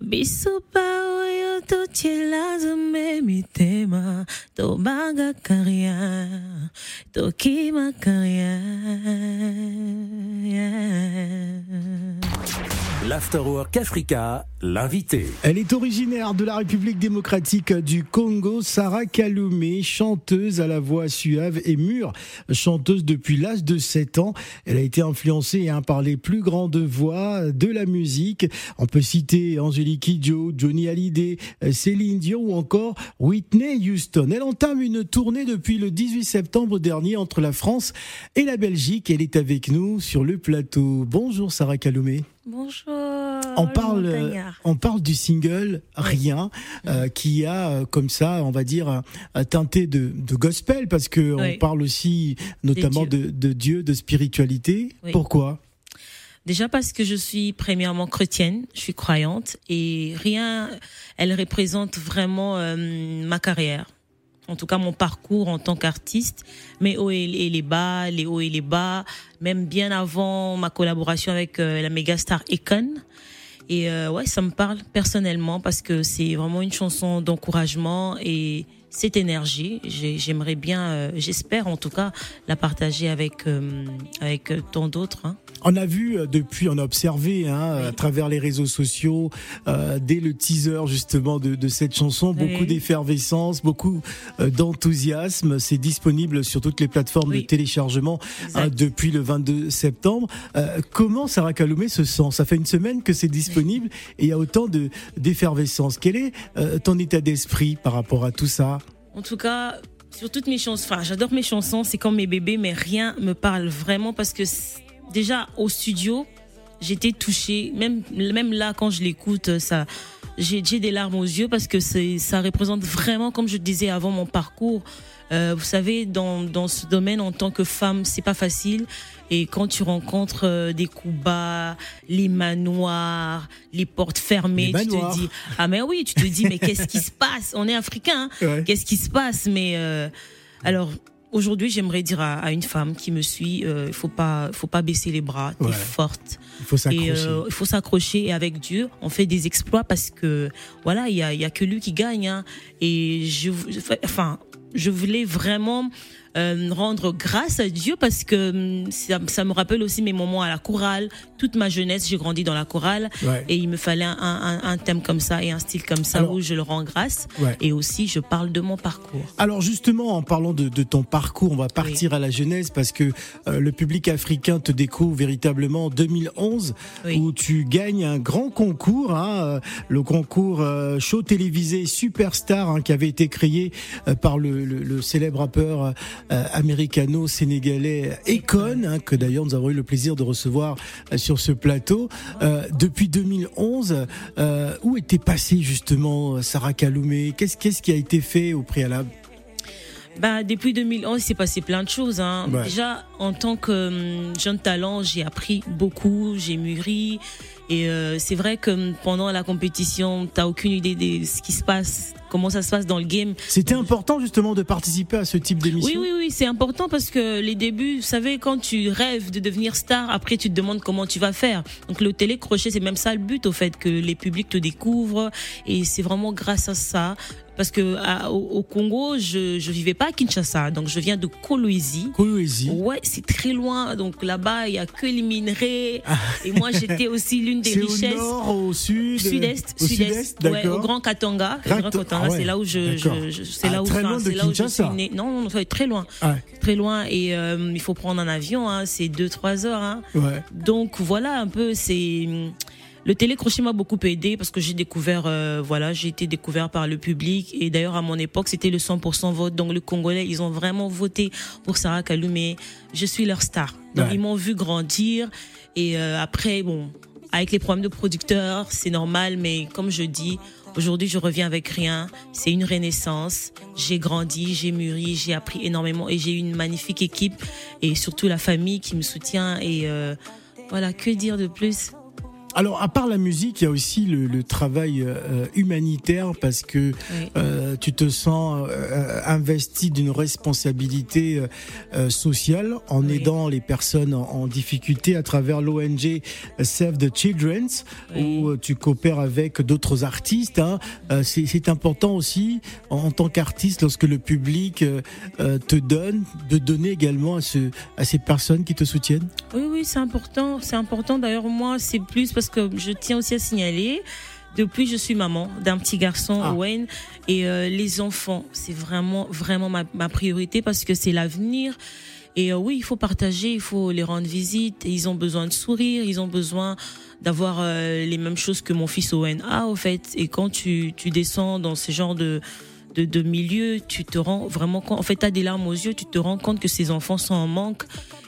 בסופו אותות שלה זומם מתמה, תומגה קריה, תוקימה קריה. L'Afterwork Africa, l'invité. Elle est originaire de la République démocratique du Congo, Sarah Kaloumé, chanteuse à la voix suave et mûre, chanteuse depuis l'âge de 7 ans. Elle a été influencée hein, par les plus grandes voix de la musique. On peut citer Angélique Kidjo, Johnny Hallyday, Céline Dion ou encore Whitney Houston. Elle entame une tournée depuis le 18 septembre dernier entre la France et la Belgique. Elle est avec nous sur le plateau. Bonjour Sarah Kaloumé. Bonjour. On parle, on parle du single Rien, euh, qui a euh, comme ça, on va dire, teinté de, de gospel, parce que on parle aussi notamment de, de, Dieu, de spiritualité. Pourquoi? Déjà parce que je suis premièrement chrétienne, je suis croyante, et Rien, elle représente vraiment euh, ma carrière en tout cas mon parcours en tant qu'artiste, mes hauts et les bas, les hauts et les bas, même bien avant ma collaboration avec euh, la méga star Econ. Et euh, ouais, ça me parle personnellement parce que c'est vraiment une chanson d'encouragement et cette énergie, j'aimerais bien, euh, j'espère en tout cas, la partager avec euh, avec tant d'autres. Hein. On a vu depuis, on a observé hein, à travers les réseaux sociaux, dès le teaser justement de, de cette chanson, beaucoup d'effervescence, beaucoup d'enthousiasme. C'est disponible sur toutes les plateformes de téléchargement depuis le 22 septembre. comment Sarah Kaloumé se sent? Ça fait une semaine que c'est disponible et il y a autant de d'effervescence. Quel est ton état d'esprit par rapport à tout ça? En tout cas, sur toutes mes chansons, enfin, j'adore mes chansons, c'est comme mes bébés, mais rien me parle vraiment parce que déjà au studio, j'étais touchée. Même, même là, quand je l'écoute, ça, j'ai des larmes aux yeux parce que ça représente vraiment, comme je disais avant, mon parcours. Euh, vous savez, dans, dans ce domaine, en tant que femme, c'est pas facile. Et quand tu rencontres euh, des coups bas, les manoirs, les portes fermées, tu te dis ah mais oui, tu te dis mais qu'est-ce qui se passe? On est africain, hein. qu'est-ce qui se passe? Mais euh, alors aujourd'hui, j'aimerais dire à, une femme qui me suit, il faut pas, faut pas baisser les bras, t'es forte. Il faut s'accrocher. il faut s'accrocher et avec Dieu, on fait des exploits parce que voilà, il y a, y a que lui qui gagne. Hein. Et je, enfin, je voulais vraiment euh, rendre grâce à Dieu parce que hum, ça, ça, me rappelle aussi mes moments à la chorale. Toute ma jeunesse, j'ai grandi dans la chorale. Et il me fallait un, un, un, thème comme ça et un style comme ça où je le rends grâce. Et aussi je parle de mon parcours. Alors justement, en parlant de, de ton parcours, on va partir à la jeunesse parce que euh, le public africain te découvre véritablement en 2011 où tu gagnes un grand concours, hein, euh, le concours show télévisé Superstar hein, qui avait été créé par le, le, le célèbre rappeur euh, américano-sénégalais Econ, hein, que d'ailleurs nous avons eu le plaisir de recevoir euh, sur ce plateau. Euh, depuis 2011, où était passée justement Sarah Kaloumé Qu'est-ce qu'est-ce qui a été fait au préalable? Bah, depuis 2011, il s'est passé plein de choses. Hein. Déjà, en tant que hum, jeune talent, j'ai appris beaucoup, j'ai mûri. Et c'est vrai que pendant la compétition, t'as aucune idée de ce qui se passe comment ça se passe dans le game. C'était important justement de participer à ce type d'émission? Oui, oui, oui, c'est important parce que les débuts, vous savez, quand tu rêves de devenir star, après tu te demandes comment tu vas faire. Donc le télécrochet, c'est même ça le but au fait que les publics te découvrent et c'est vraiment grâce à ça parce que au, Congo, je je vivais pas à Kinshasa, donc je viens de Kolwezi. Kolwezi. Ouais, c'est très loin, donc là-bas il y a que les minerais. Ah. Et moi j'étais aussi l'une des richesses. Au nord, au sud. Sud-est, sud-est, ouais, au Grand Katanga. Grand Katanga ah c'est là où je, je, c'est là ah, où, très loin de là où je suis né. Non, non, très loin, ah très loin. Et euh, il faut prendre un avion, hein, c'est 2-3 heures. Hein. Ouais. Donc voilà un peu, c'est le télécrochet m'a beaucoup aidé parce que j'ai découvert, euh, voilà, j'ai été découvert par le public et d'ailleurs à mon époque c'était le 100% vote. Donc les Congolais, ils ont vraiment voté pour Sarah Kaloumé. Je suis leur star. Donc ils m'ont vu grandir et euh, après bon, avec les problèmes de producteurs, c'est normal, mais comme je dis, Aujourd'hui, je reviens avec rien. C'est une renaissance. J'ai grandi, j'ai mûri, j'ai appris énormément et j'ai une magnifique équipe et surtout la famille qui me soutient. Et euh, voilà, que dire de plus? Alors, à part la musique, il y a aussi le, travail euh, humanitaire parce que euh, tu te sens euh, investi d'une responsabilité sociale en aidant les personnes en, difficulté à travers l'ONG Save the Children's, où tu coopères avec d'autres artistes. Hein. C'est important aussi, en, tant qu'artiste, lorsque le public te donne, de donner également à, ce, à ces personnes qui te soutiennent. Oui, oui, c'est important. C'est important. D'ailleurs, moi, c'est plus parce que je tiens aussi à signaler. Depuis, je suis maman d'un petit garçon, ah. Owen, et euh, les enfants, c'est vraiment, vraiment ma, priorité parce que c'est l'avenir. Et euh, oui, il faut partager, il faut les rendre visite. ils ont besoin de sourire, ils ont besoin d'avoir euh, les mêmes choses que mon fils Owen a, au fait. Et quand tu, tu descends dans ce genre de, de, de milieu, tu te rends vraiment compte, en fait, tu as des larmes aux yeux, tu te rends compte que ces enfants sont en manque.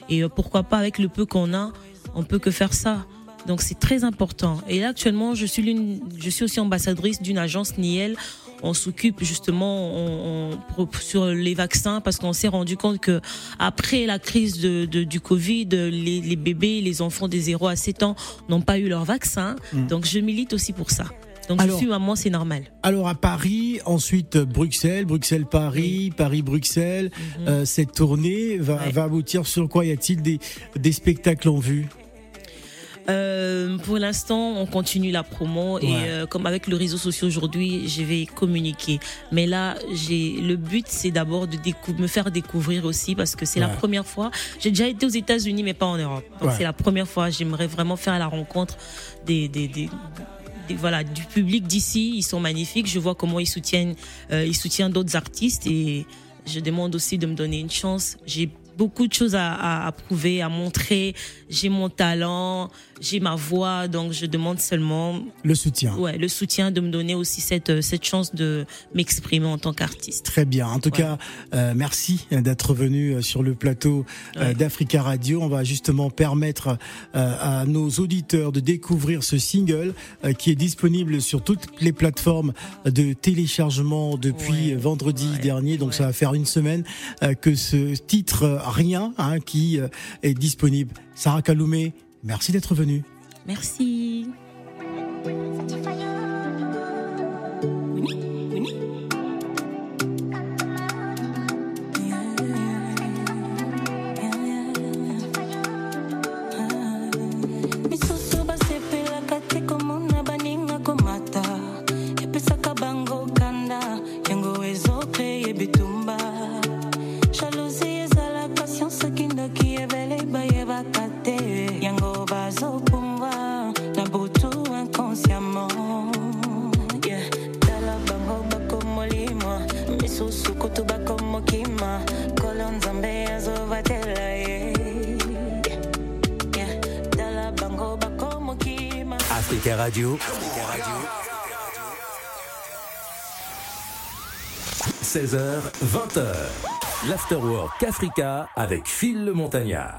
Et pourquoi pas, avec le peu qu'on a, on peut que faire ça. Donc c'est très important. Et là actuellement, je suis l'une, je suis aussi ambassadrice d'une agence Niel. On s'occupe justement on, sur les vaccins parce qu'on s'est rendu compte que après la crise de, du Covid, les, les, bébés, les enfants des 0 à 7 ans n'ont pas eu leur vaccin. Mm. Donc je milite aussi pour ça. Donc je suis maman, c'est normal. Alors à Paris, ensuite Bruxelles, Bruxelles-Paris, Paris-Bruxelles, mm-hmm. euh, cette tournée va, va aboutir sur quoi? Y a-t-il des, des spectacles en vue? Euh, pour l'instant, on continue la promo et euh, comme avec le réseau social aujourd'hui, je vais communiquer. Mais là, j'ai le but, c'est d'abord de me faire découvrir aussi parce que c'est la première fois. J'ai déjà été aux États-Unis, mais pas en Europe. Donc c'est la première fois. J'aimerais vraiment faire la rencontre des, des, des voilà du public d'ici ils sont magnifiques je vois comment ils soutiennent euh, ils soutiennent d'autres artistes et je demande aussi de me donner une chance j'ai beaucoup de choses à, à, prouver, à montrer. J'ai mon talent, j'ai ma voix, donc je demande seulement le soutien. Ouais, le soutien de me donner aussi cette cette chance de m'exprimer en tant qu'artiste. Très bien. En tout cas, euh, merci d'être venu euh, sur le plateau euh, d'Africa Radio. On va justement permettre à nos auditeurs de découvrir ce single qui est disponible sur toutes les plateformes de téléchargement depuis vendredi dernier. Donc ça va faire une semaine que ce titre Rien hein, qui est disponible. Sarah Kaloumé, Merci d'être venu. Merci. Africa Radio. 16h, 20h. L'Afterwork Africa avec Phil le Montagnard.